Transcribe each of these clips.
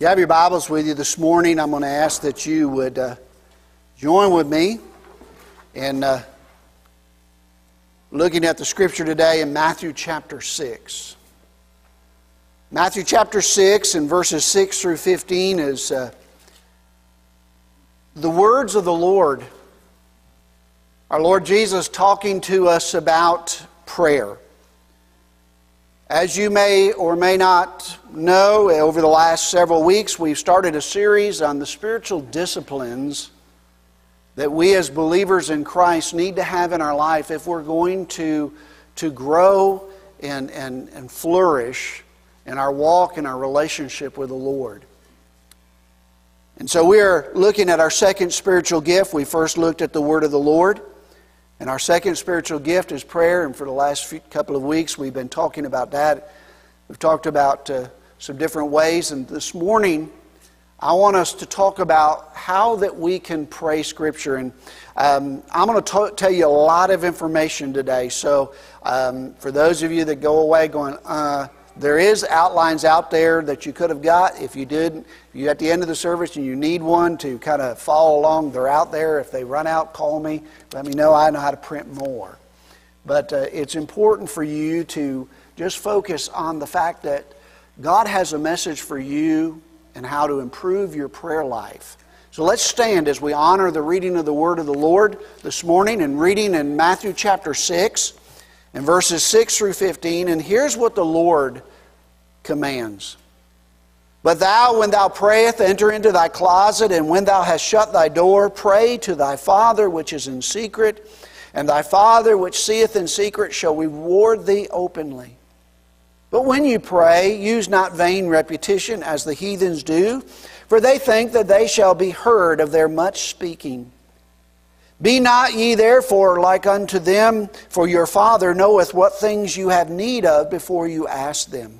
you have your Bibles with you this morning, I'm going to ask that you would uh, join with me in uh, looking at the scripture today in Matthew chapter 6. Matthew chapter 6 and verses 6 through 15 is uh, the words of the Lord. Our Lord Jesus talking to us about prayer. As you may or may not know, over the last several weeks, we've started a series on the spiritual disciplines that we as believers in Christ need to have in our life if we're going to, to grow and, and, and flourish in our walk and our relationship with the Lord. And so we are looking at our second spiritual gift. We first looked at the Word of the Lord. And our second spiritual gift is prayer, and for the last few, couple of weeks we've been talking about that. We've talked about uh, some different ways, and this morning I want us to talk about how that we can pray Scripture. And um, I'm going to tell you a lot of information today. So um, for those of you that go away going, uh, there is outlines out there that you could have got. If you did, if you at the end of the service and you need one to kind of follow along, they're out there. If they run out, call me. Let me know. I know how to print more. But uh, it's important for you to just focus on the fact that God has a message for you and how to improve your prayer life. So let's stand as we honor the reading of the Word of the Lord this morning and reading in Matthew chapter 6 and verses 6 through 15. And here's what the Lord commands. But thou, when thou prayest, enter into thy closet, and when thou hast shut thy door, pray to thy Father which is in secret, and thy Father which seeth in secret shall reward thee openly. But when you pray, use not vain repetition as the heathens do, for they think that they shall be heard of their much speaking. Be not ye therefore like unto them, for your Father knoweth what things you have need of before you ask them.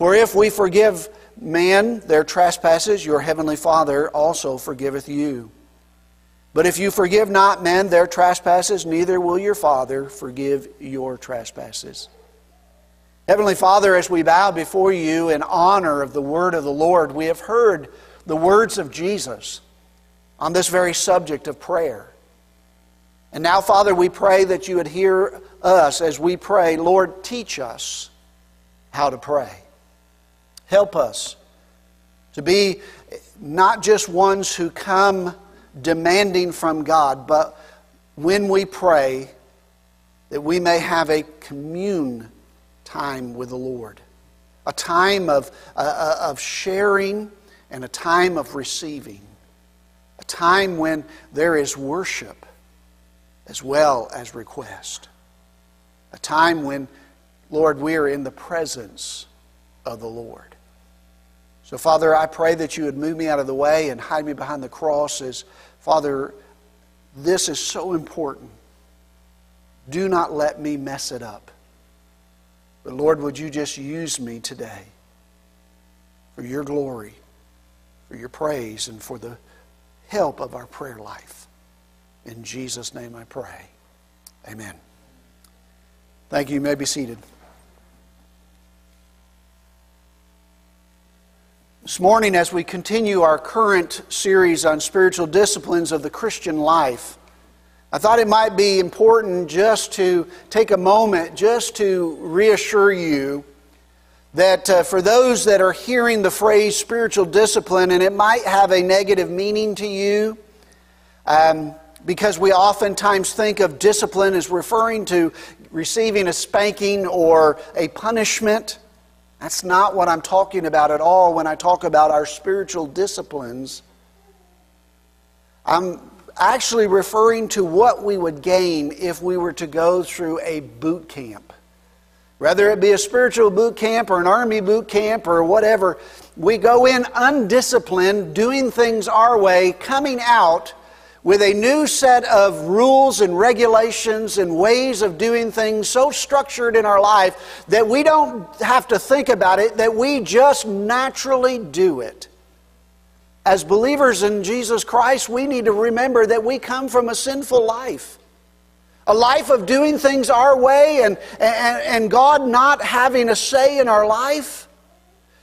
For if we forgive men their trespasses, your heavenly Father also forgiveth you. But if you forgive not men their trespasses, neither will your Father forgive your trespasses. Heavenly Father, as we bow before you in honor of the word of the Lord, we have heard the words of Jesus on this very subject of prayer. And now, Father, we pray that you would hear us as we pray, Lord, teach us how to pray. Help us to be not just ones who come demanding from God, but when we pray, that we may have a commune time with the Lord, a time of, uh, uh of sharing and a time of receiving, a time when there is worship as well as request, a time when, Lord, we are in the presence of the Lord. So, Father, I pray that you would move me out of the way and hide me behind the cross as, Father, this is so important. Do not let me mess it up. But, Lord, would you just use me today for your glory, for your praise, and for the help of our prayer life. In Jesus' name I pray. Amen. Thank you. You may be seated. This morning, as we continue our current series on spiritual disciplines of the Christian life, I thought it might be important just to take a moment just to reassure you that uh, for those that are hearing the phrase spiritual discipline, and it might have a negative meaning to you, um, because we oftentimes think of discipline as referring to receiving a spanking or a punishment. That's not what I'm talking about at all when I talk about our spiritual disciplines. I'm actually referring to what we would gain if we were to go through a boot camp. Whether it be a spiritual boot camp or an army boot camp or whatever, we go in undisciplined, doing things our way, coming out with a new set of rules and regulations and ways of doing things so structured in our life that we don't have to think about it, that we just naturally do it. As believers in Jesus Christ, we need to remember that we come from a sinful life. A life of doing things our way and, and, and God not having a say in our life,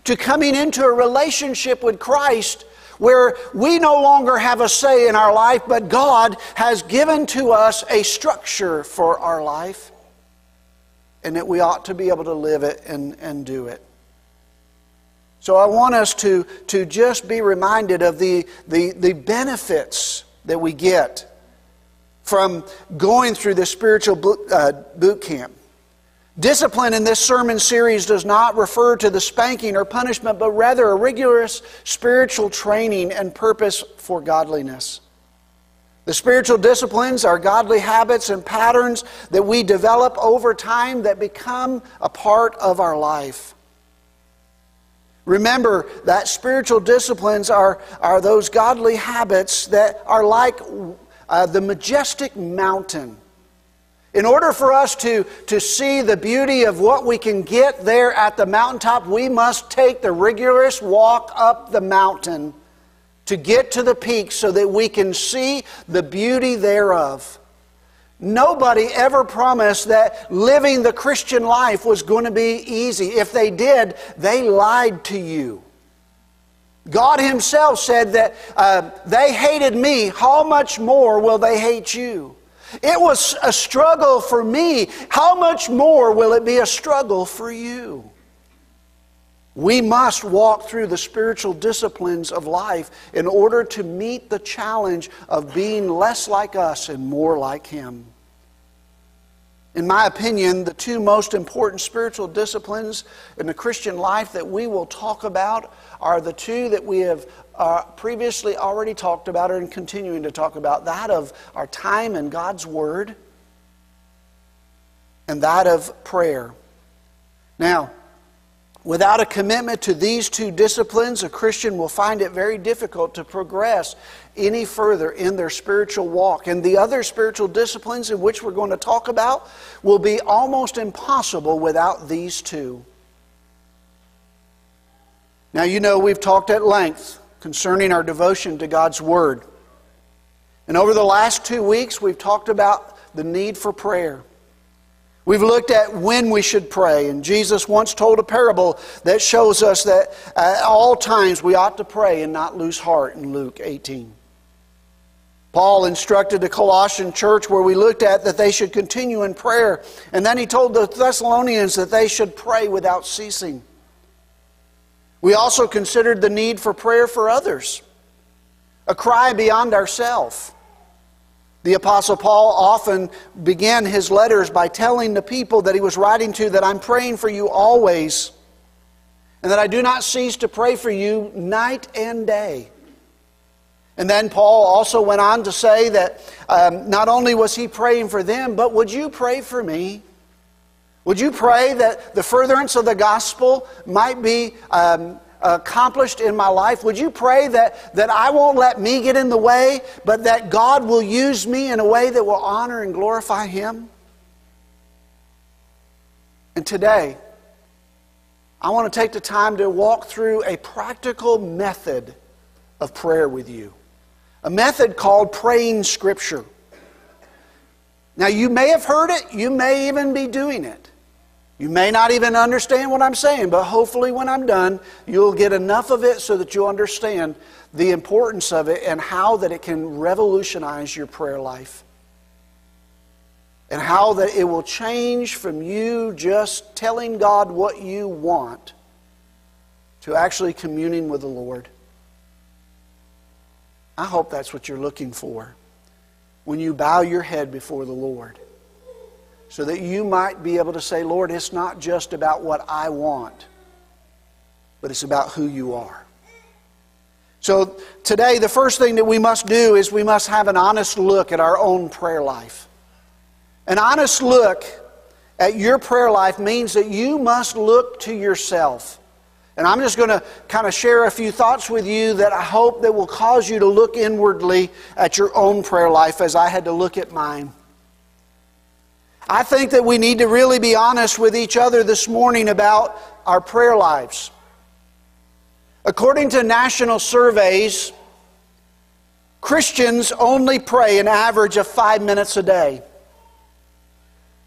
to coming into a relationship with Christ where we no longer have a say in our life, but God has given to us a structure for our life, and that we ought to be able to live it and, and do it. So I want us to, to just be reminded of the, the, the benefits that we get from going through this spiritual boot, uh, boot camp. Discipline in this sermon series does not refer to the spanking or punishment, but rather a rigorous spiritual training and purpose for godliness. The spiritual disciplines are godly habits and patterns that we develop over time that become a part of our life. Remember that spiritual disciplines are, are those godly habits that are like uh, the majestic mountain in order for us to, to see the beauty of what we can get there at the mountaintop, we must take the rigorous walk up the mountain to get to the peak so that we can see the beauty thereof. Nobody ever promised that living the Christian life was going to be easy. If they did, they lied to you. God Himself said that uh, they hated me. How much more will they hate you? It was a struggle for me. How much more will it be a struggle for you? We must walk through the spiritual disciplines of life in order to meet the challenge of being less like us and more like Him. In my opinion, the two most important spiritual disciplines in the Christian life that we will talk about are the two that we have uh, previously already talked about and continuing to talk about that of our time in God's Word and that of prayer. Now, without a commitment to these two disciplines, a Christian will find it very difficult to progress any further in their spiritual walk. And the other spiritual disciplines in which we're going to talk about will be almost impossible without these two. Now, you know, we've talked at length concerning our devotion to God's Word. And over the last two weeks, we've talked about the need for prayer. We've looked at when we should pray, and Jesus once told a parable that shows us that at all times we ought to pray and not lose heart in Luke 18. Paul instructed the Colossian church where we looked at that they should continue in prayer, and then he told the Thessalonians that they should pray without ceasing. We also considered the need for prayer for others, a cry beyond ourselves. The Apostle Paul often began his letters by telling the people that he was writing to that I'm praying for you always, and that I do not cease to pray for you night and day. And then Paul also went on to say that um, not only was he praying for them, but would you pray for me? Would you pray that the furtherance of the gospel might be um, accomplished in my life? Would you pray that, that I won't let me get in the way, but that God will use me in a way that will honor and glorify Him? And today, I want to take the time to walk through a practical method of prayer with you. A method called praying Scripture. Now, you may have heard it, you may even be doing it. You may not even understand what I'm saying, but hopefully, when I'm done, you'll get enough of it so that you'll understand the importance of it and how that it can revolutionize your prayer life. And how that it will change from you just telling God what you want to actually communing with the Lord. I hope that's what you're looking for when you bow your head before the Lord so that you might be able to say, Lord, it's not just about what I want, but it's about who you are. So today, the first thing that we must do is we must have an honest look at our own prayer life. An honest look at your prayer life means that you must look to yourself And I'm just going to kind of share a few thoughts with you that I hope that will cause you to look inwardly at your own prayer life as I had to look at mine. I think that we need to really be honest with each other this morning about our prayer lives. According to national surveys, Christians only pray an average of five minutes a day.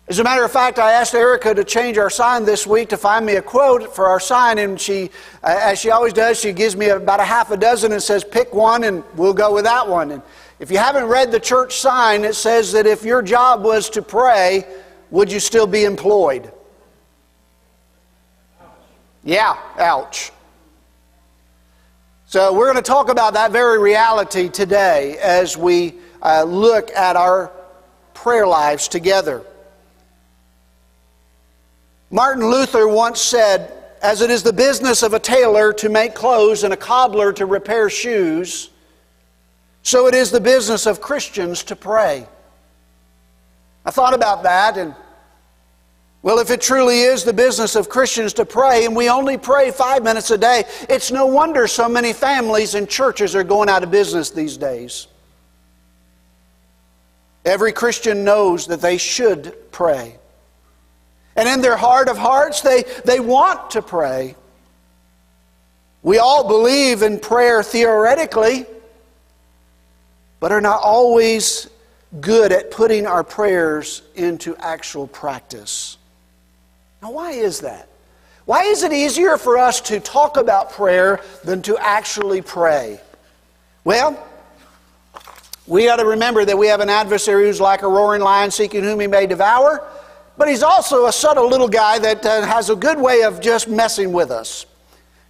As a matter of fact, I asked Erica to change our sign this week to find me a quote for our sign, and she, uh, as she always does, she gives me about a half a dozen and says, pick one and we'll go with that one. And if you haven't read the church sign, it says that if your job was to pray, would you still be employed? Yeah, ouch. So we're going to talk about that very reality today as we uh, look at our prayer lives together. Martin Luther once said, As it is the business of a tailor to make clothes and a cobbler to repair shoes, so it is the business of Christians to pray. I thought about that and well, if it truly is the business of Christians to pray, and we only pray five minutes a day, it's no wonder so many families and churches are going out of business these days. Every Christian knows that they should pray. And in their heart of hearts, they, they want to pray. We all believe in prayer theoretically, but are not always good at putting our prayers into actual practice. Now, why is that? Why is it easier for us to talk about prayer than to actually pray? Well, we got to remember that we have an adversary who's like a roaring lion seeking whom he may devour. But he's also a subtle little guy that uh, has a good way of just messing with us.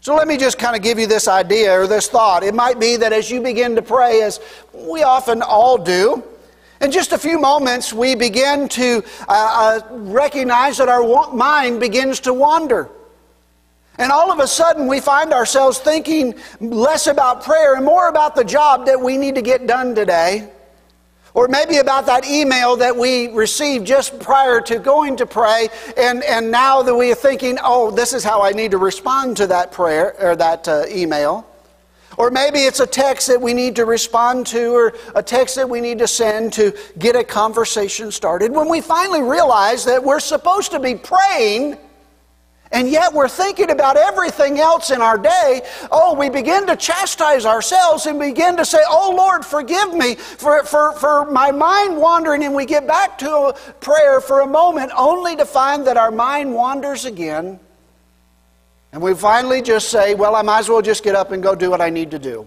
So let me just kind of give you this idea or this thought. It might be that as you begin to pray, as we often all do, in just a few moments, we begin to uh, uh, recognize that our mind begins to wander. And all of a sudden, we find ourselves thinking less about prayer and more about the job that we need to get done today. Or maybe about that email that we received just prior to going to pray, and, and now that we are thinking, oh, this is how I need to respond to that prayer or that uh, email. Or maybe it's a text that we need to respond to, or a text that we need to send to get a conversation started. When we finally realize that we're supposed to be praying, and yet we're thinking about everything else in our day. Oh, we begin to chastise ourselves and begin to say, Oh Lord, forgive me for, for, for my mind wandering. And we get back to prayer for a moment only to find that our mind wanders again. And we finally just say, Well, I might as well just get up and go do what I need to do.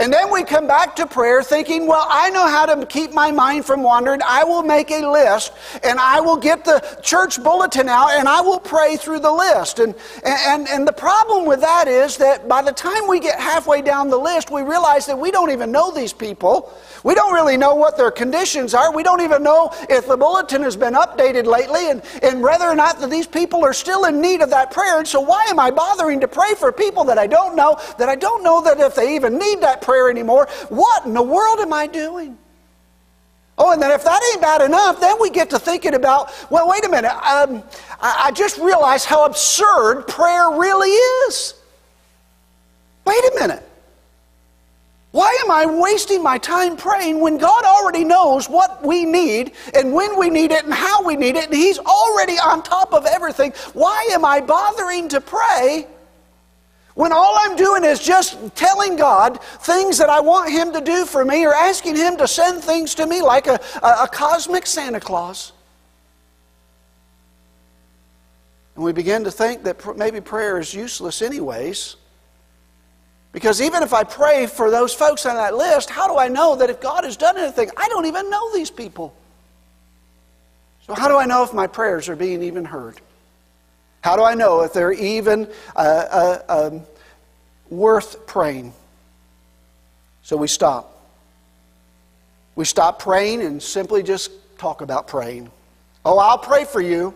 And then we come back to prayer thinking, well, I know how to keep my mind from wandering. I will make a list and I will get the church bulletin out and I will pray through the list. And, and, and the problem with that is that by the time we get halfway down the list, we realize that we don't even know these people. We don't really know what their conditions are. We don't even know if the bulletin has been updated lately and, and whether or not that these people are still in need of that prayer. And so why am I bothering to pray for people that I don't know, that I don't know that if they even need that prayer anymore. What in the world am I doing? Oh, and then if that ain't bad enough, then we get to thinking about, well, wait a minute. Um, I, I just realized how absurd prayer really is. Wait a minute. Why am I wasting my time praying when God already knows what we need and when we need it and how we need it, and He's already on top of everything? Why am I bothering to pray when all I'm doing is just telling God things that I want Him to do for me or asking Him to send things to me like a, a, a cosmic Santa Claus. And we begin to think that maybe prayer is useless, anyways. Because even if I pray for those folks on that list, how do I know that if God has done anything? I don't even know these people. So, how do I know if my prayers are being even heard? How do I know if they're even uh, uh, um, worth praying? So we stop. We stop praying and simply just talk about praying. Oh, I'll pray for you.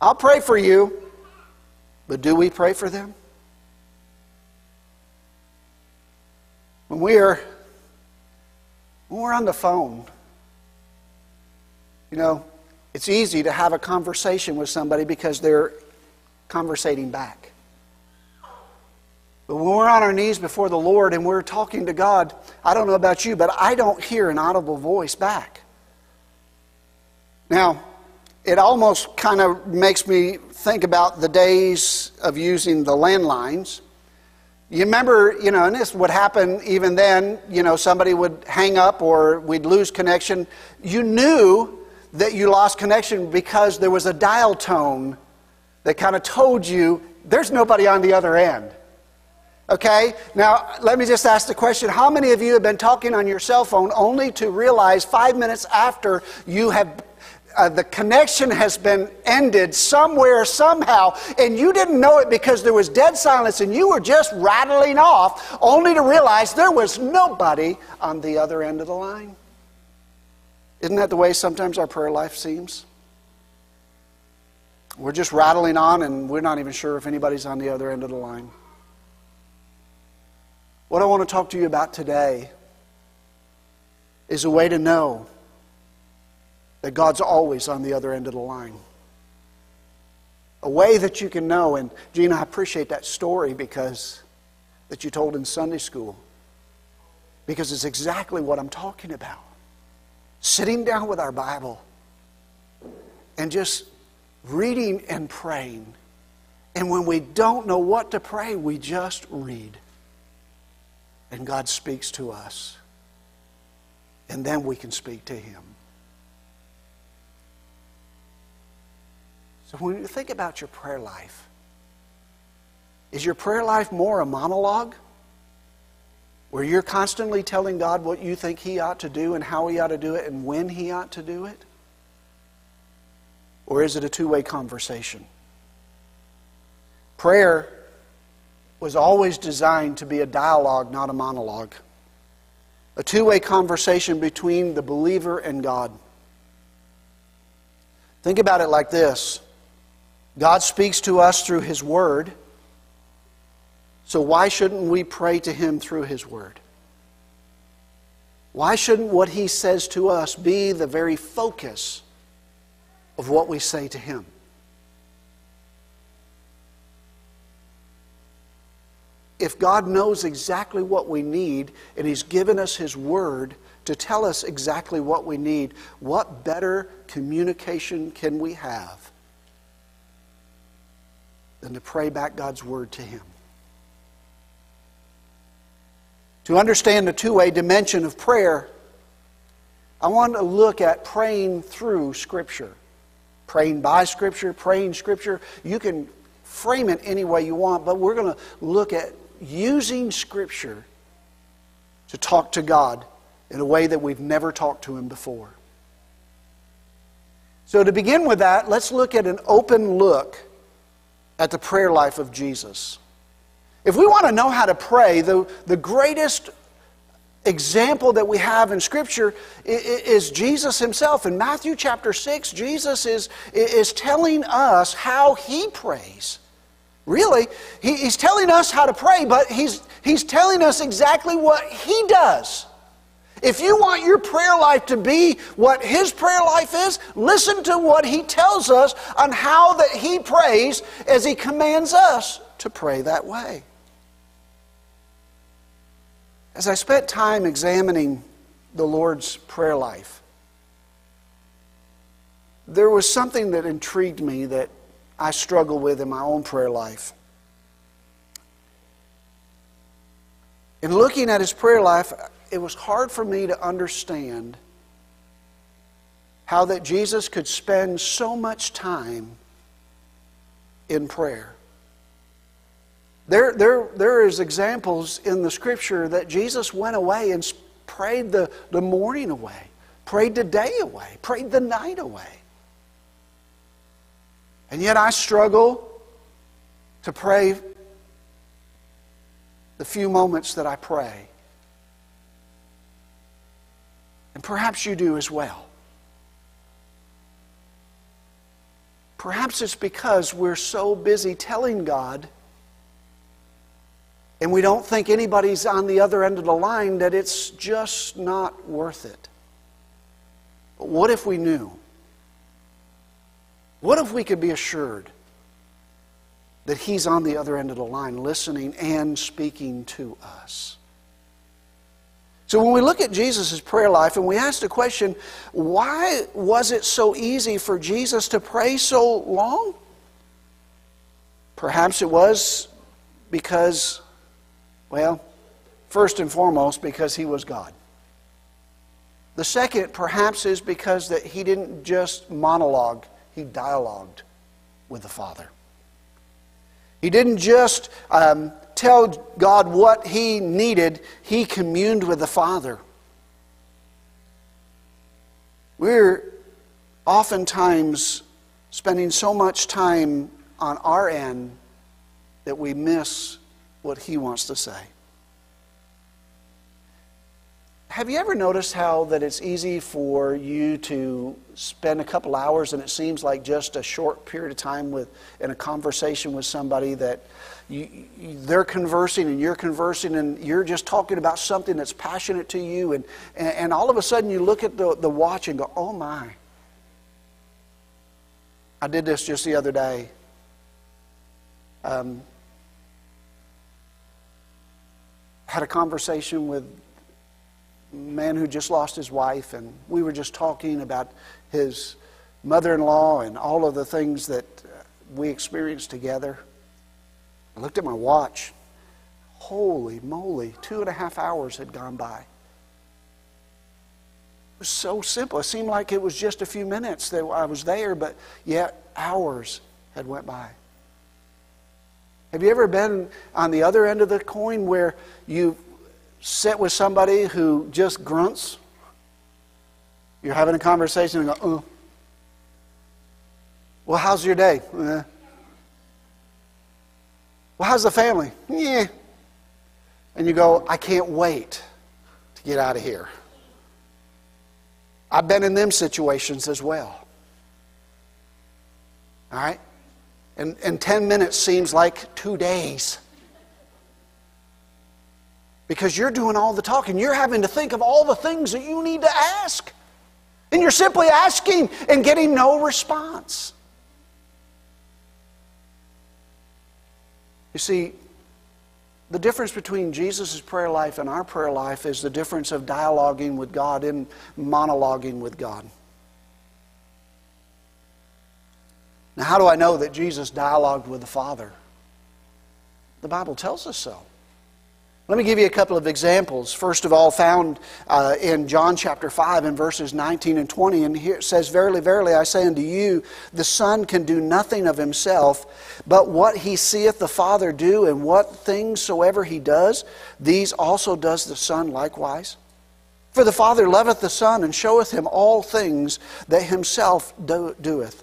I'll pray for you. But do we pray for them? When we are when we're on the phone, you know, it's easy to have a conversation with somebody because they're conversating back. But when we're on our knees before the Lord and we're talking to God, I don't know about you, but I don't hear an audible voice back. Now, it almost kind of makes me think about the days of using the landlines. You remember, you know, and this would happen even then, you know, somebody would hang up or we'd lose connection. You knew that you lost connection because there was a dial tone that kind of told you there's nobody on the other end. Okay? Now, let me just ask the question how many of you have been talking on your cell phone only to realize five minutes after you have. Uh, the connection has been ended somewhere, somehow, and you didn't know it because there was dead silence and you were just rattling off, only to realize there was nobody on the other end of the line. Isn't that the way sometimes our prayer life seems? We're just rattling on and we're not even sure if anybody's on the other end of the line. What I want to talk to you about today is a way to know that God's always on the other end of the line. A way that you can know, and Gina, I appreciate that story because that you told in Sunday school. Because it's exactly what I'm talking about. Sitting down with our Bible and just reading and praying. And when we don't know what to pray, we just read and God speaks to us. And then we can speak to Him. So when you think about your prayer life, is your prayer life more a monologue? Where you're constantly telling God what you think He ought to do and how He ought to do it and when He ought to do it? Or is it a two way conversation? Prayer was always designed to be a dialogue, not a monologue. A two way conversation between the believer and God. Think about it like this God speaks to us through His Word, so why shouldn't we pray to Him through His Word? Why shouldn't what He says to us be the very focus of what we say to Him? if God knows exactly what we need and He's given us His Word to tell us exactly what we need, what better communication can we have than to pray back God's Word to Him? To understand the two way dimension of prayer, I want to look at praying through Scripture. Praying by Scripture, praying Scripture. You can frame it any way you want, but we're going to look at using Scripture to talk to God in a way that we've never talked to Him before. So, to begin with that, let's look at an open look at the prayer life of Jesus. If we want to know how to pray, the, the greatest example that we have in Scripture is Jesus Himself. In Matthew chapter 6, Jesus is, is telling us how He prays. Really, he, he's telling us how to pray, but he's, he's telling us exactly what he does. If you want your prayer life to be what his prayer life is, listen to what he tells us on how that he prays as he commands us to pray that way. As I spent time examining the Lord's prayer life, there was something that intrigued me that I struggle with in my own prayer life. In looking at his prayer life, it was hard for me to understand how that Jesus could spend so much time in prayer. There, there, there is examples in the scripture that Jesus went away and prayed the, the morning away, prayed the day away, prayed the night away. And yet I struggle to pray the few moments that I pray. And perhaps you do as well. Perhaps it's because we're so busy telling God and we don't think anybody's on the other end of the line that it's just not worth it. But what if we knew? What if we could be assured that He's on the other end of the line, listening and speaking to us. So when we look at Jesus' prayer life and we ask the question, why was it so easy for Jesus to pray so long? Perhaps it was because, well, first and foremost, because he was God. The second, perhaps, is because that he didn't just monologue, he dialogued with the Father. He didn't just um, tell God what he needed, he communed with the Father. We're oftentimes spending so much time on our end that we miss what he wants to say. Have you ever noticed how that it's easy for you to spend a couple hours and it seems like just a short period of time with in a conversation with somebody that you, you, they're conversing and you're conversing and you're just talking about something that's passionate to you and, and, and all of a sudden you look at the, the watch and go, oh my. I did this just the other day. Um, had a conversation with a man who just lost his wife, and we were just talking about his mother in law and all of the things that we experienced together. I looked at my watch. Holy moly, two and a half hours had gone by. It was so simple. It seemed like it was just a few minutes that I was there, but yet hours had went by. Have you ever been on the other end of the coin where you sit with somebody who just grunts? You're having a conversation and go, oh. Well, how's your day? Eh. Well, how's the family? Yeah. And you go, I can't wait to get out of here. I've been in them situations as well. All right? And, and 10 minutes seems like two days. Because you're doing all the talking. You're having to think of all the things that you need to ask. And you're simply asking and getting no response. You see, the difference between Jesus' prayer life and our prayer life is the difference of dialoguing with God and monologuing with God. Now, how do I know that Jesus dialogued with the Father? The Bible tells us so. Let me give you a couple of examples. First of all, found uh, in John chapter 5 and verses 19 and 20. And here it says, Verily, verily, I say unto you, the Son can do nothing of himself, but what he seeth the Father do, and what things soever he does, these also does the Son likewise. For the Father loveth the Son, and showeth him all things that himself do, doeth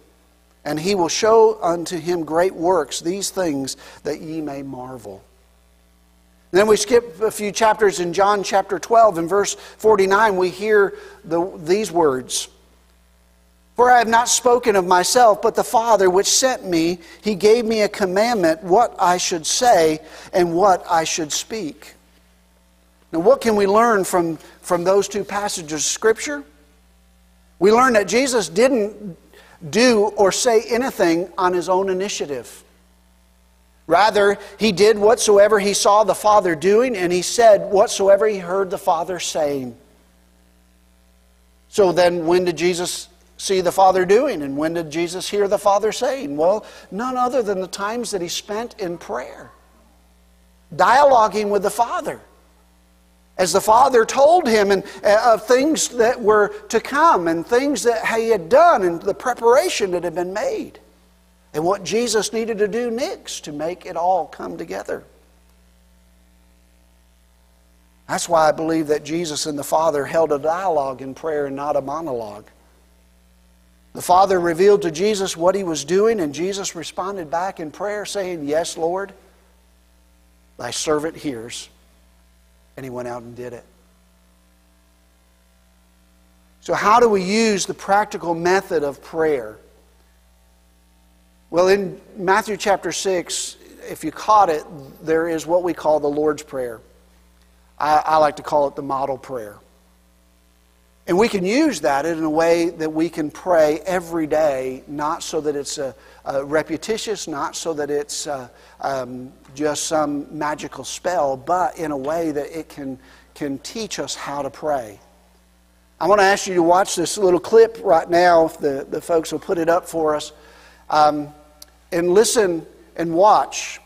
and he will show unto him great works, these things that ye may marvel. Then we skip a few chapters in John chapter 12, in verse 49, we hear the, these words For I have not spoken of myself, but the Father which sent me, he gave me a commandment what I should say and what I should speak. Now, what can we learn from, from those two passages of Scripture? We learn that Jesus didn't do or say anything on his own initiative. Rather, he did whatsoever he saw the Father doing, and he said whatsoever he heard the Father saying. So then, when did Jesus see the Father doing, and when did Jesus hear the Father saying? Well, none other than the times that he spent in prayer, dialoguing with the Father as the Father told him and, uh, of things that were to come and things that he had done and the preparation that had been made and what Jesus needed to do next to make it all come together. That's why I believe that Jesus and the Father held a dialogue in prayer and not a monologue. The Father revealed to Jesus what he was doing, and Jesus responded back in prayer, saying, Yes, Lord, thy servant hears and he went out and did it. So, how do we use the practical method of prayer? Well, in Matthew chapter 6, if you caught it, there is what we call the Lord's Prayer. I, I like to call it the model prayer. And we can use that in a way that we can pray every day, not so that it's a, a repetitious, not so that it's uh, um, just some magical spell, but in a way that it can, can teach us how to pray. I want to ask you to watch this little clip right now, if the, the folks will put it up for us, um, and listen and watch.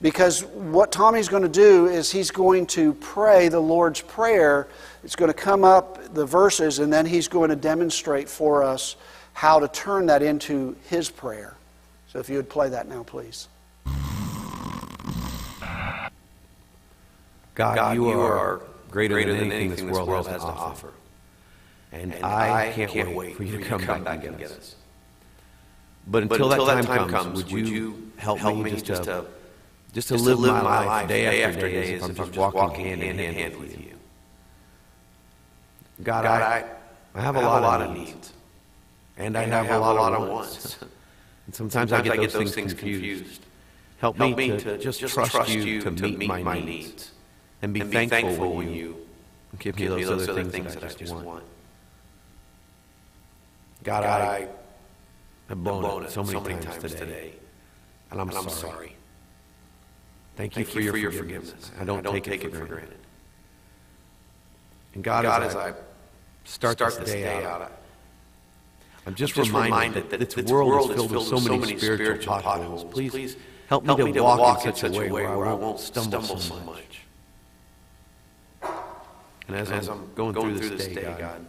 Because what Tommy's going to do is he's going to pray the Lord's Prayer. It's going to come up the verses, and then he's going to demonstrate for us how to turn that into his prayer. So if you would play that now, please. God, God you, you are greater, greater than, anything this world, world has to offer. And, and I, can't, can't wait for you to come, come back and get us. But until, but until that, time comes, would you help, help me just to, to just to just live, to live my, my life day, day after day as if I'm just walking, walking hand in hand, hand with you. God, God I, I have a lot, lot of needs. And I have, have a lot of wants. and sometimes, sometimes I, get I get those things confused. confused. Help, Help me to, to just trust, trust you to meet, meet my needs. And be, and be thankful, thankful when you give me those, those other things that I just want. want. God, God, I have blown, blown it so many, so many times, today, and and I'm sorry. Thank, Thank you, for, you your, for your forgiveness. forgiveness. I don't, I don't take, take, it for granted. granted. And God, God as, I start, start this day, day out, I'm just, I'm just reminded, reminded that this world, world is filled with so many, many spiritual potholes. Please, please help, help me to walk, walk in such a way where I won't stumble so much. And as, and as I'm going, going through, this day, God, God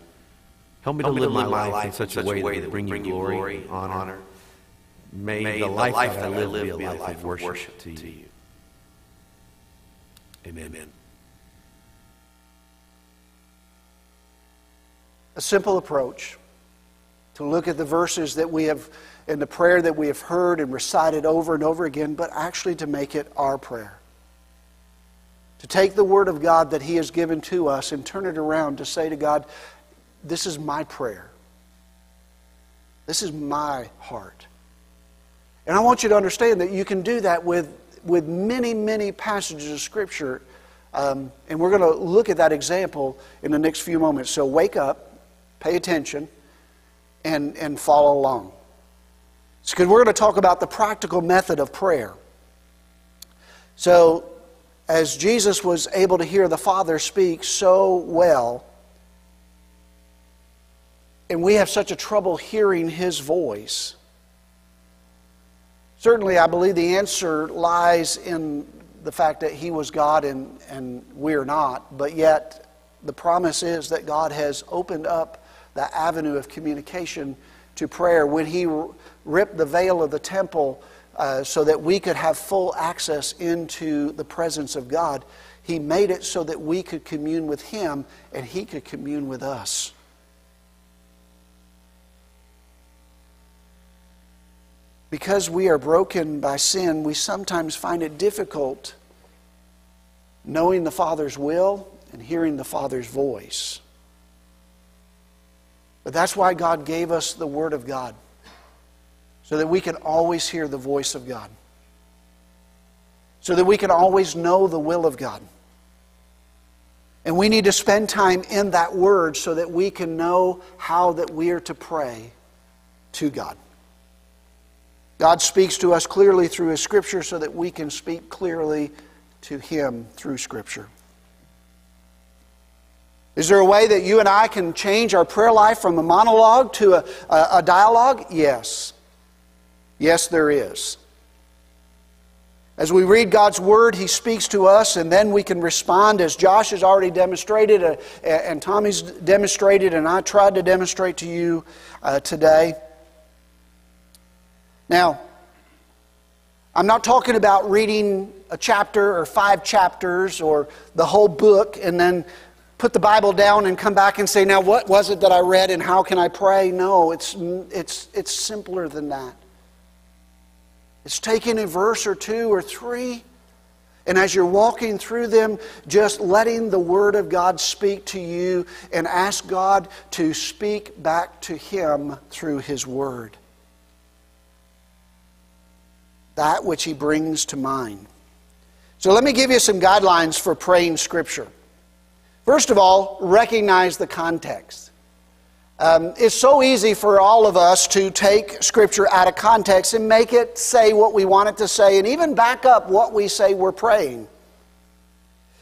help me help to live, my life in such a way that will bring you glory, honor. honor. May, the, life that I live be a life of worship to you. Amen. A simple approach to look at the verses that we have and the prayer that we have heard and recited over and over again, but actually to make it our prayer. To take the Word of God that He has given to us and turn it around to say to God, This is my prayer. This is my heart. And I want you to understand that you can do that with, with many, many passages of Scripture. Um, and we're going to look at that example in the next few moments. So wake up, pay attention, and, and follow along. Because we're going to talk about the practical method of prayer. So as Jesus was able to hear the Father speak so well, and we have such a trouble hearing His voice. Certainly, I believe the answer lies in the fact that He was God and, and we're not, but yet the promise is that God has opened up the avenue of communication to prayer. When He ripped the veil of the temple, uh, so that we could have full access into the presence of God. He made it so that we could commune with Him and He could commune with us. Because we are broken by sin, we sometimes find it difficult knowing the Father's will and hearing the Father's voice. But that's why God gave us the Word of God so that we can always hear the voice of God, so that we can always know the will of God. And we need to spend time in that word so that we can know how that we are to pray to God. God speaks to us clearly through his scripture so that we can speak clearly to him through scripture. Is there a way that you and I can change our prayer life from a monologue to a, a, a dialogue? Yes. Yes, there is. As we read God's Word, He speaks to us, and then we can respond as Josh has already demonstrated, uh, and Tommy's demonstrated, and I tried to demonstrate to you uh, today. Now, I'm not talking about reading a chapter or five chapters or the whole book and then put the Bible down and come back and say, now what was it that I read and how can I pray? No, it's, it's, it's simpler than that. It's taking a verse or two or three, and as you're walking through them, just letting the Word of God speak to you and ask God to speak back to Him through His Word. That which He brings to mind. So let me give you some guidelines for praying Scripture. First of all, recognize the context. Um, it's so easy for all of us to take Scripture out of context and make it say what we want it to say, and even back up what we say we're praying.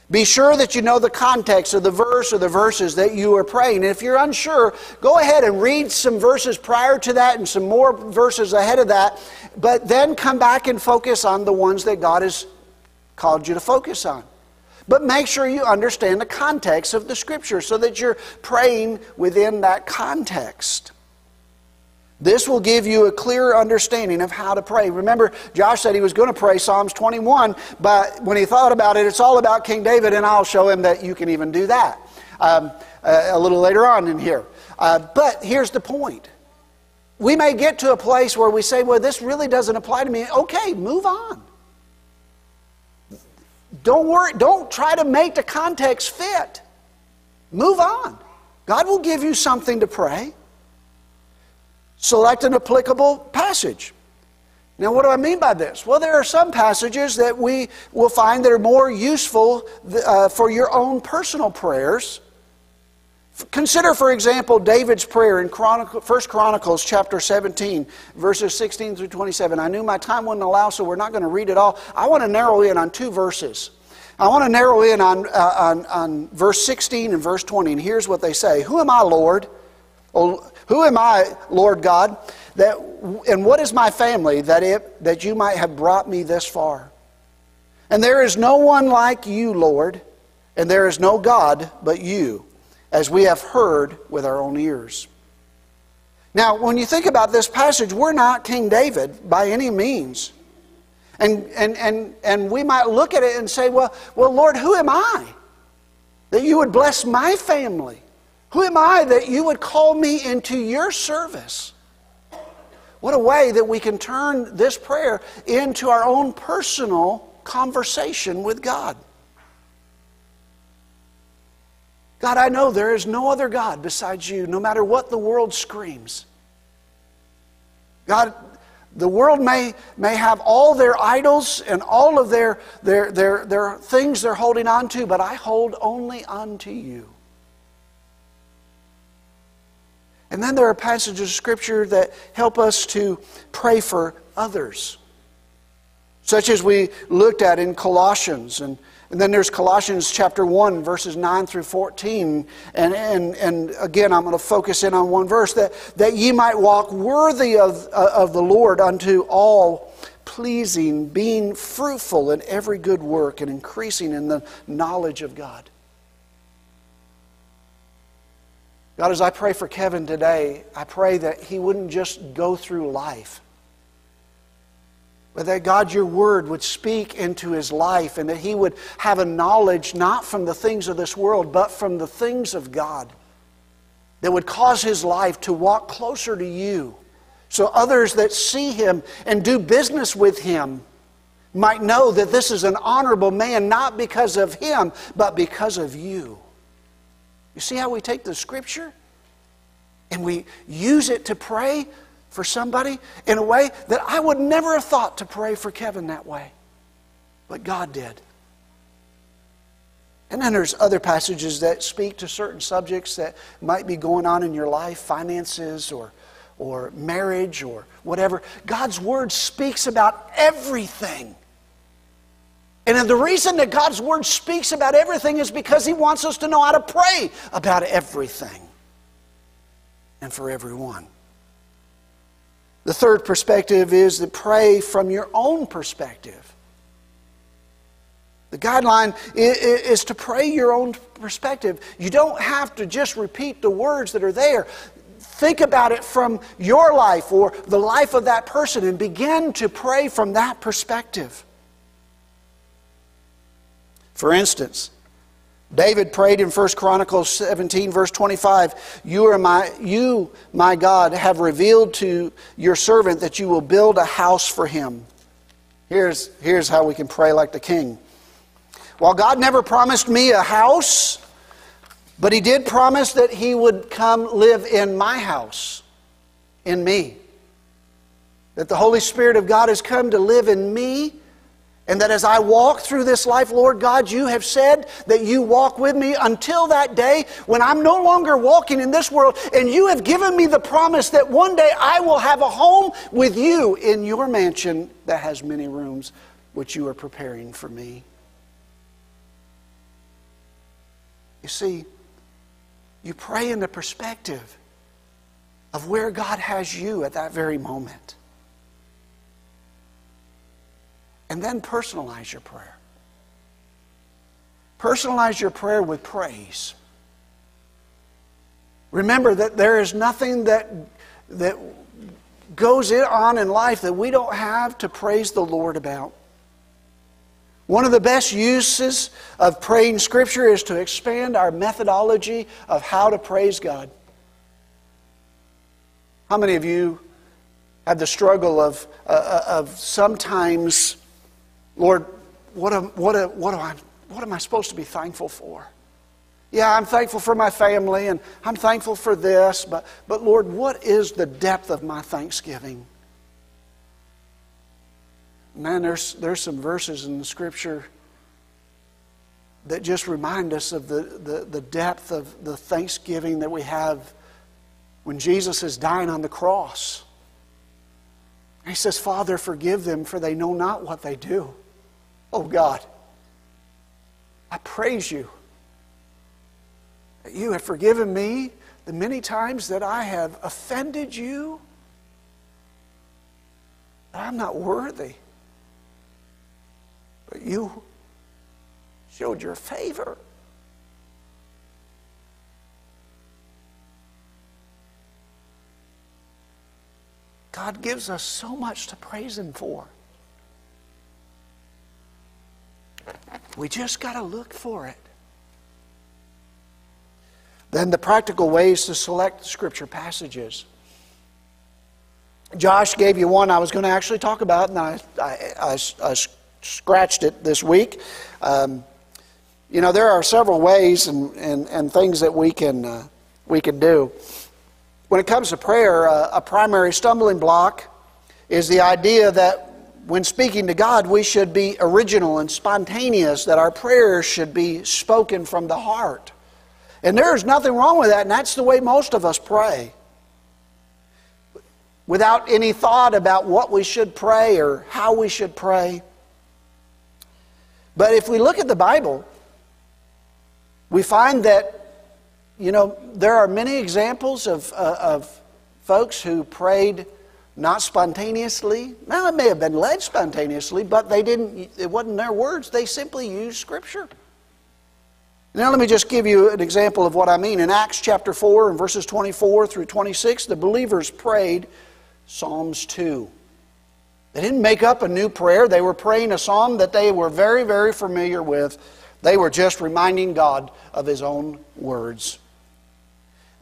Be sure that you know the context of the verse or the verses that you are praying. And if you're unsure, go ahead and read some verses prior to that and some more verses ahead of that, but then come back and focus on the ones that God has called you to focus on. But make sure you understand the context of the scripture so that you're praying within that context. This will give you a clear understanding of how to pray. Remember, Josh said he was going to pray Psalms 21, but when he thought about it, it's all about King David, and I'll show him that you can even do that um, a, a, little later on in here. Uh, but here's the point. We may get to a place where we say, well, this really doesn't apply to me. Okay, move on. Don't worry, don't try to make the context fit. Move on. God will give you something to pray. Select an applicable passage. Now, what do I mean by this? Well, there are some passages that we will find that are more useful uh, for your own personal prayers. Consider, for example, David's prayer in Chronicle, 1 Chronicles chapter 17, verses 16 through 27. I knew my time wouldn't allow, so we're not going to read it all. I want to narrow in on two verses. I want to narrow in on, uh, on, on verse 16 and verse 20, and here's what they say Who am I, Lord? Oh, who am I, Lord God, that, and what is my family that, it, that you might have brought me this far? And there is no one like you, Lord, and there is no God but you, as we have heard with our own ears. Now, when you think about this passage, we're not King David by any means. And, and, and, and we might look at it and say, well, well, Lord, who am I? That you would bless my family. Who am I that you would call me into your service? What a way that we can turn this prayer into our own personal conversation with God. God, I know there is no other God besides you, no matter what the world screams. God, the world may, may have all their idols and all of their, their, their, their things they're holding on to, but I hold only on to you. And then there are passages of Scripture that help us to pray for others, such as we looked at in Colossians. And, and then there's Colossians chapter 1, verses 9 through 14. And, and, and again, I'm going to focus in on one verse that, that ye might walk worthy of, uh, of the Lord unto all pleasing, being fruitful in every good work and increasing in the knowledge of God. God, as I pray for Kevin today, I pray that he wouldn't just go through life, but that God, your word would speak into his life and that he would have a knowledge not from the things of this world, but from the things of God that would cause his life to walk closer to you so others that see him and do business with him might know that this is an honorable man, not because of him, but because of you. You see how we take the scripture and we use it to pray for somebody in a way that I would never have thought to pray for Kevin that way. But God did. And then there's other passages that speak to certain subjects that might be going on in your life, finances or, or marriage or whatever. God's Word speaks about everything. And the reason that God's Word speaks about everything is because He wants us to know how to pray about everything and for everyone. The third perspective is to pray from your own perspective. The guideline is to pray your own perspective. You don't have to just repeat the words that are there. Think about it from your life or the life of that person and begin to pray from that perspective. For instance, David prayed in 1 Chronicles 17, verse 25, you, are my, you, my God, have revealed to your servant that you will build a house for him. Here's, here's how we can pray like the king. While God never promised me a house, but He did promise that He would come live in my house, in me. That the Holy Spirit of God has come to live in me And that as I walk through this life, Lord God, you have said that you walk with me until that day when I'm no longer walking in this world. And you have given me the promise that one day I will have a home with you in your mansion that has many rooms, which you are preparing for me. You see, you pray in the perspective of where God has you at that very moment. And then personalize your prayer. Personalize your prayer with praise. Remember that there is nothing that, that goes on in life that we don't have to praise the Lord about. One of the best uses of praying Scripture is to expand our methodology of how to praise God. How many of you have the struggle of, uh, uh of sometimes Lord, what am, what, am, what, am I, what am I supposed to be thankful for? Yeah, I'm thankful for my family and I'm thankful for this, but, but Lord, what is the depth of my thanksgiving? Man, there's, there's some verses in the scripture that just remind us of the, the, the depth of the thanksgiving that we have when Jesus is dying on the cross. he says, Father, forgive them, for they know not what they do. Oh God, I praise you. that You have forgiven me the many times that I have offended you. I'm not worthy. But you showed your favor. God gives us so much to praise Him for. We just got to look for it. Then the practical ways to select scripture passages. Josh gave you one I was going to actually talk about, and I, I, I, I scratched it this week. Um, you know, there are several ways and, and, and things that we can, uh, we can do. When it comes to prayer, uh, a primary stumbling block is the idea that when speaking to God, we should be original and spontaneous, that our prayers should be spoken from the heart. And there is nothing wrong with that, and that's the way most of us pray. Without any thought about what we should pray or how we should pray. But if we look at the Bible, we find that, you know, there are many examples of, uh, of folks who prayed not spontaneously. Now, it may have been led spontaneously, but they didn't, it wasn't their words. They simply used Scripture. Now, let me just give you an example of what I mean. In Acts chapter 4 and verses 24 through 26, the believers prayed Psalms 2. They didn't make up a new prayer, they were praying a psalm that they were very, very familiar with. They were just reminding God of His own words.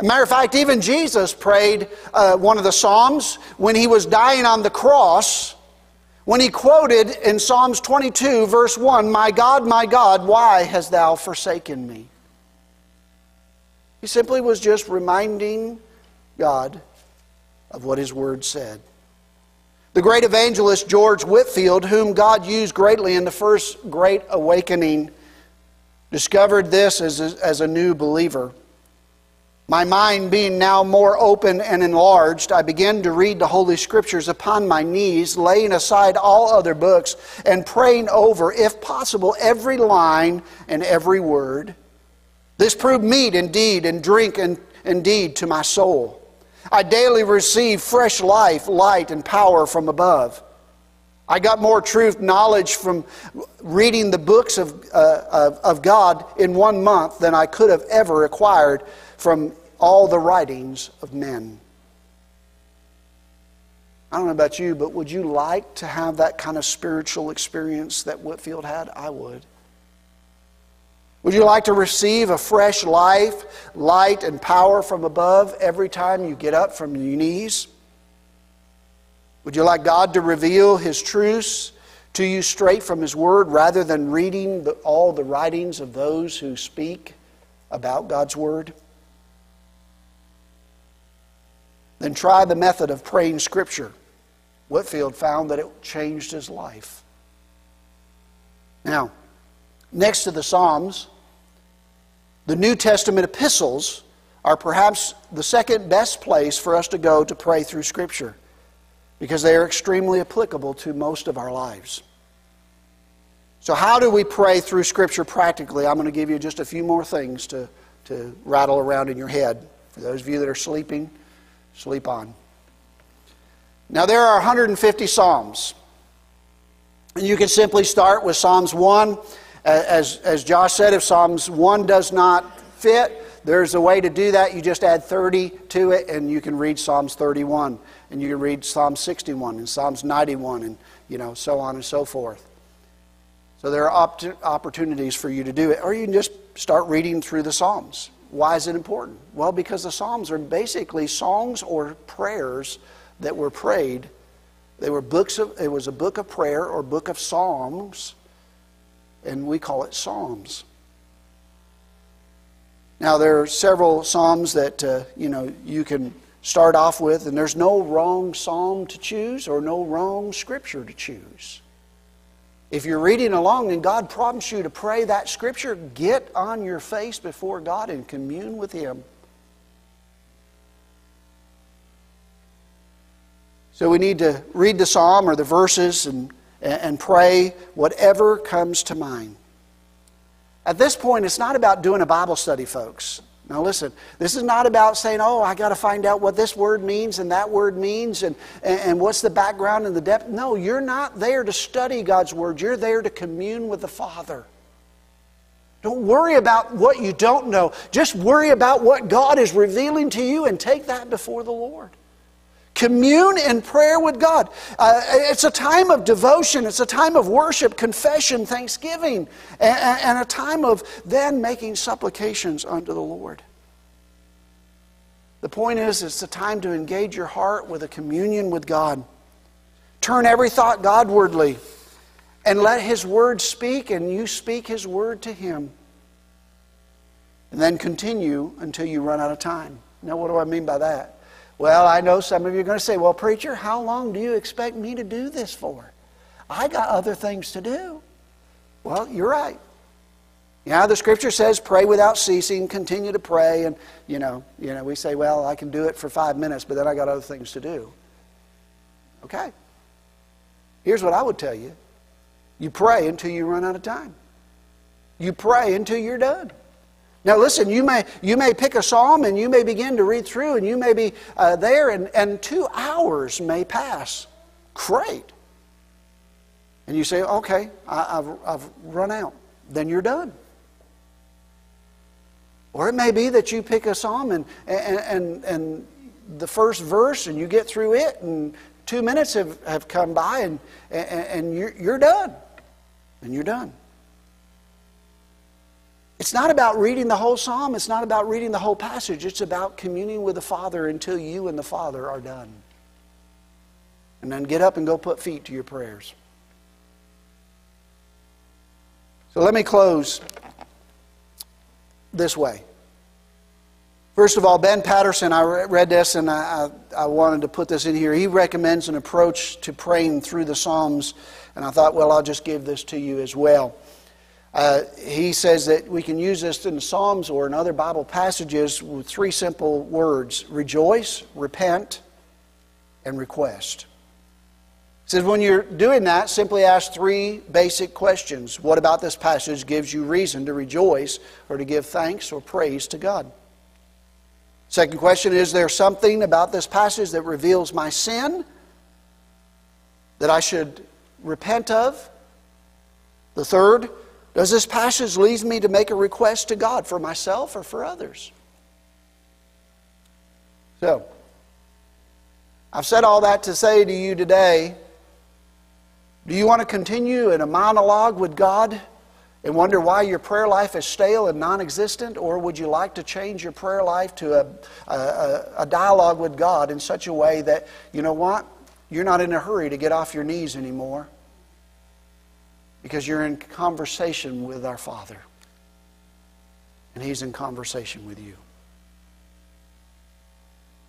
Matter of fact, even Jesus prayed uh, one of the Psalms when he was dying on the cross, when he quoted in Psalms 22, verse 1, My God, my God, why hast thou forsaken me? He simply was just reminding God of what his word said. The great evangelist George Whitefield, whom God used greatly in the first great awakening, discovered this as a, as a new believer. My mind being now more open and enlarged, I began to read the Holy Scriptures upon my knees, laying aside all other books and praying over, if possible, every line and every word. This proved meat indeed and drink indeed to my soul. I daily received fresh life, light, and power from above. I got more truth knowledge from reading the books of, uh, of, of God in one month than I could have ever acquired from all the writings of men. I don't know about you, but would you like to have that kind of spiritual experience that Whitefield had? I would. Would you like to receive a fresh life, light, and power from above every time you get up from your knees? Would you like God to reveal His truths to you straight from His Word rather than reading the, all the writings of those who speak about God's Word? Then try the method of praying Scripture. Whitefield found that it changed his life. Now, next to the Psalms, the New Testament epistles are perhaps the second best place for us to go to pray through Scripture because they are extremely applicable to most of our lives. So, how do we pray through Scripture practically? I'm going to give you just a few more things to, to rattle around in your head. For those of you that are sleeping, sleep on. Now, there are 150 Psalms. And you can simply start with Psalms 1. As, as Josh said, if Psalms 1 does not fit, there's a way to do that. You just add 30 to it, and you can read Psalms 31, and you can read Psalm 61 and Psalms 91, and you know so on and so forth. So there are opportunities for you to do it, or you can just start reading through the Psalms. Why is it important? Well, because the Psalms are basically songs or prayers that were prayed. They were books of. It was a book of prayer or book of psalms, and we call it Psalms. Now, there are several Psalms that, uh, you know, you can start off with, and there's no wrong Psalm to choose or no wrong Scripture to choose. If you're reading along and God prompts you to pray that Scripture, get on your face before God and commune with Him. So we need to read the psalm or the verses and, and pray whatever comes to mind. At this point, it's not about doing a Bible study, folks. Now, listen, this is not about saying, oh, I got to find out what this word means and that word means and, and, what's the background and the depth. No, you're not there to study God's word. You're there to commune with the Father. Don't worry about what you don't know. Just worry about what God is revealing to you and take that before the Lord. Commune in prayer with God. Uh, it's a time of devotion, it's a time of worship, confession, thanksgiving, and, and a time of then making supplications unto the Lord. The point is, it's a time to engage your heart with a communion with God. Turn every thought Godwardly and let His Word speak, and you speak His Word to Him. And then continue until you run out of time. Now, what do I mean by that? Well, I know some of you are going to say, well, preacher, how long do you expect me to do this for? I got other things to do. Well, you're right. Yeah, the scripture says pray without ceasing, continue to pray, and you know, you know, we say, well, I can do it for five minutes, but then I got other things to do. Okay. Here's what I would tell you. You pray until you run out of time. You pray until you're done. Now, listen, you may, you may pick a psalm and you may begin to read through and you may be uh, there, and, and two hours may pass. Great. And you say, okay, I, have I've run out. Then you're done. Or it may be that you pick a psalm and, and, and, and the first verse and you get through it, and two minutes have, have come by and, and, and you're, you're done. And you're done. It's not about reading the whole psalm, it's not about reading the whole passage. It's about communing with the Father until you and the Father are done. And then get up and go put feet to your prayers. So let me close this way. First of all, Ben Patterson, I read this and I, I, I, wanted to put this in here. He recommends an approach to praying through the Psalms, and I thought, well, I'll just give this to you as well. Uh, he says that we can use this in the Psalms or in other Bible passages with three simple words rejoice, repent, and request. He says when you're doing that, simply ask three basic questions. What about this passage gives you reason to rejoice or to give thanks or praise to God? Second question Is there something about this passage that reveals my sin that I should repent of? The third, does this passage lead me to make a request to God for myself or for others? So, I've said all that to say to you today do you want to continue in a monologue with God and wonder why your prayer life is stale and non existent? Or would you like to change your prayer life to a, a, a, dialogue with God in such a way that, you know what? You're not in a hurry to get off your knees anymore because you're in conversation with our Father. And He's in conversation with you.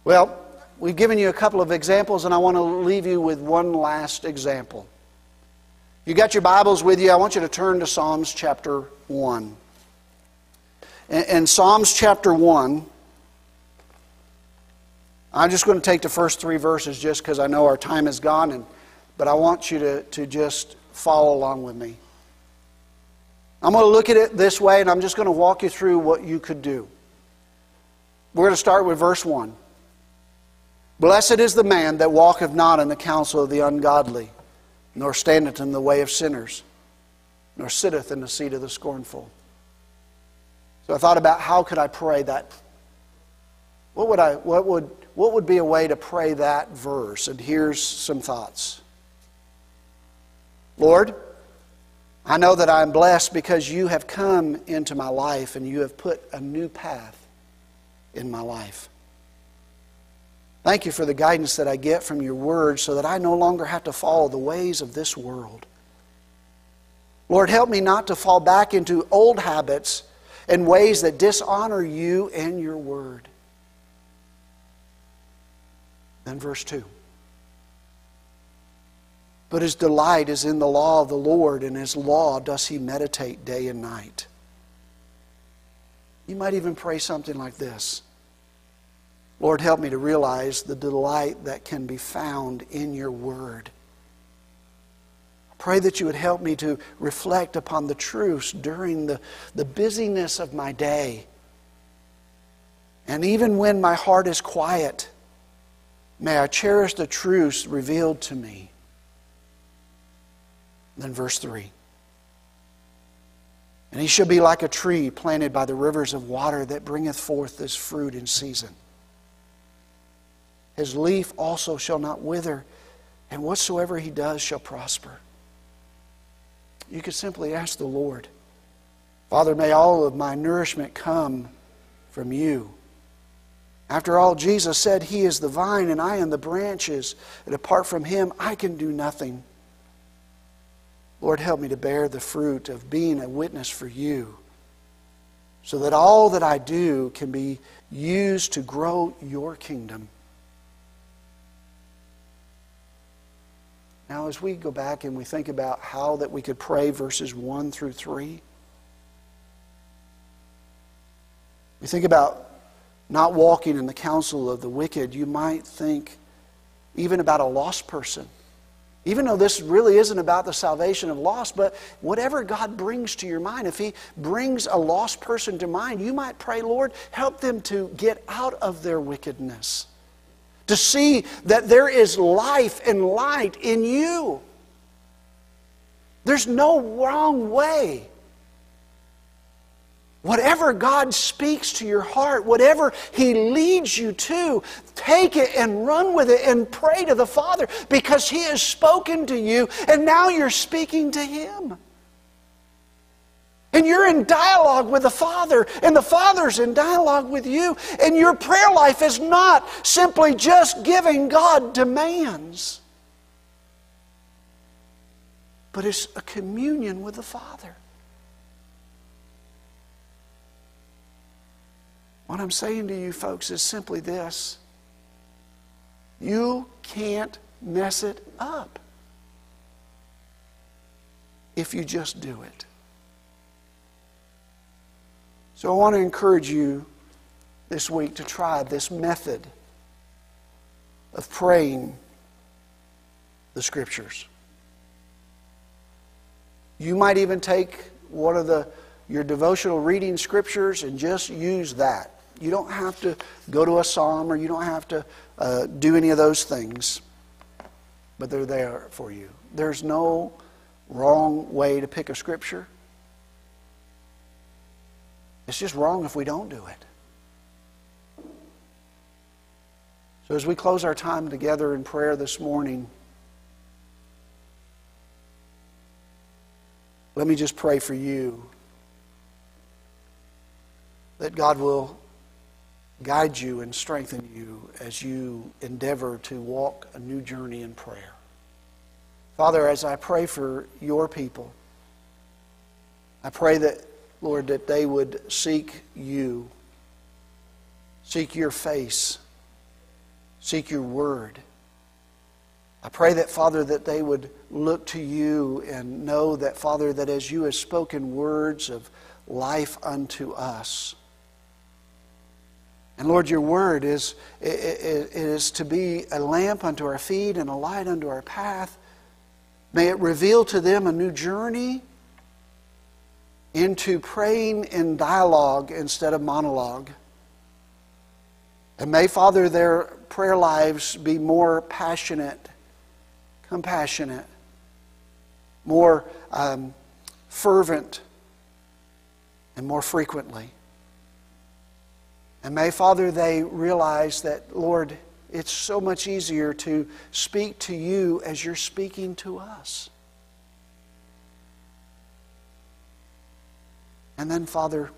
Well, we've given you a couple of examples, and I want to leave you with one last example. You got your Bibles with you. I want you to turn to Psalms chapter 1. In Psalms chapter 1, I'm just going to take the first three verses just because I know our time is gone, and, but I want you to, to just follow along with me. I'm going to look at it this way, and I'm just going to walk you through what you could do. We're going to start with verse 1. Blessed is the man that walketh not in the counsel of the ungodly, nor standeth in the way of sinners, nor sitteth in the seat of the scornful. So I thought about how could I pray that? What would, I, what, would, what would be a way to pray that verse? And here's some thoughts. Lord, I know that I'm blessed because you have come into my life and you have put a new path in my life. Thank you for the guidance that I get from your word so that I no longer have to follow the ways of this world. Lord, help me not to fall back into old habits and ways that dishonor you and your word. Then, verse 2. But his delight is in the law of the Lord, and his law does he meditate day and night. You might even pray something like this Lord, help me to realize the delight that can be found in your word. Pray that you would help me to reflect upon the truths during the, the busyness of my day. And even when my heart is quiet, may I cherish the truths revealed to me. Then, verse 3 And he shall be like a tree planted by the rivers of water that bringeth forth his fruit in season. His leaf also shall not wither, and whatsoever he does shall prosper. You could simply ask the Lord, Father, may all of my nourishment come from you. After all, Jesus said, He is the vine and I am the branches, and apart from Him, I can do nothing. Lord, help me to bear the fruit of being a witness for you so that all that I do can be used to grow your kingdom. Now, as we go back and we think about how that we could pray verses 1 through 3, we think about not walking in the counsel of the wicked, you might think even about a lost person. Even though this really isn't about the salvation of lost, but whatever God brings to your mind, if He brings a lost person to mind, you might pray, Lord, help them to get out of their wickedness to see that there is life and light in you. There's no wrong way. Whatever God speaks to your heart, whatever He leads you to, take it and run with it and pray to the Father because He has spoken to you and now you're speaking to Him. And you're in dialogue with the Father, and the Father's in dialogue with you. And your prayer life is not simply just giving God demands, but it's a communion with the Father. What I'm saying to you folks is simply this you can't mess it up if you just do it. So I want to encourage you this week to try this method of praying the Scriptures. You might even take one of the your devotional reading scriptures and just use that. You don't have to go to a psalm or you don't have to uh, do any of those things, but they're there for you. There's no wrong way to pick a scripture. It's just wrong if we don't do it. So, as we close our time together in prayer this morning, let me just pray for you that God will guide you and strengthen you as you endeavor to walk a new journey in prayer. Father, as I pray for your people, I pray that Lord, that they would seek you, seek your face, seek your word. I pray that, Father, that they would look to you and know that, Father, that as you have spoken words of life unto us, and Lord, your word is, is to be a lamp unto our feet and a light unto our path. May it reveal to them a new journey into praying in dialogue instead of monologue. And may, Father, their prayer lives be more passionate, compassionate, more um, fervent, and more frequently. And may, Father, they realize that, Lord, it's so much easier to speak to you as you're speaking to us. And then, Father,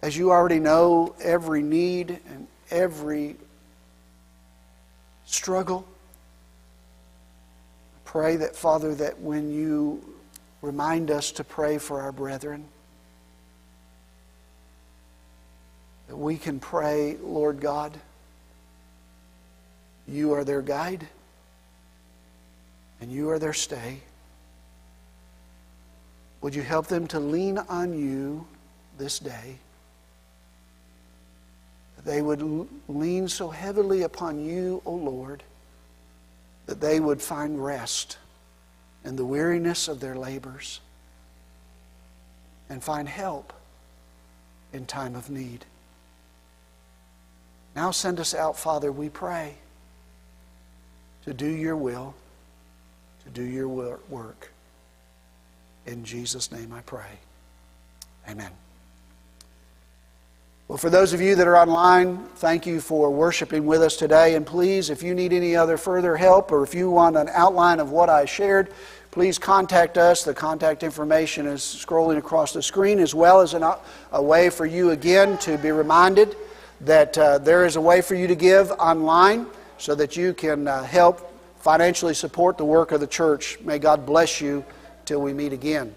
as you already know every need and every struggle, I pray that, Father, that when you remind us to pray for our brethren, we can pray, Lord God, you are their guide and you are their stay. Would you help them to lean on you this day? They would lean so heavily upon you, O Lord, that they would find rest in the weariness of their labors and find help in time of need. Now send us out, Father, we pray, to do your will, to do your work. In Jesus' name I pray. Amen. Well, for those of you that are online, thank you for worshiping with us today. And please, if you need any other further help or if you want an outline of what I shared, please contact us. The contact information is scrolling across the screen, as well as an, a way for you again to be reminded that uh, there is a way for you to give online so that you can uh, help financially support the work of the church. May God bless you till we meet again.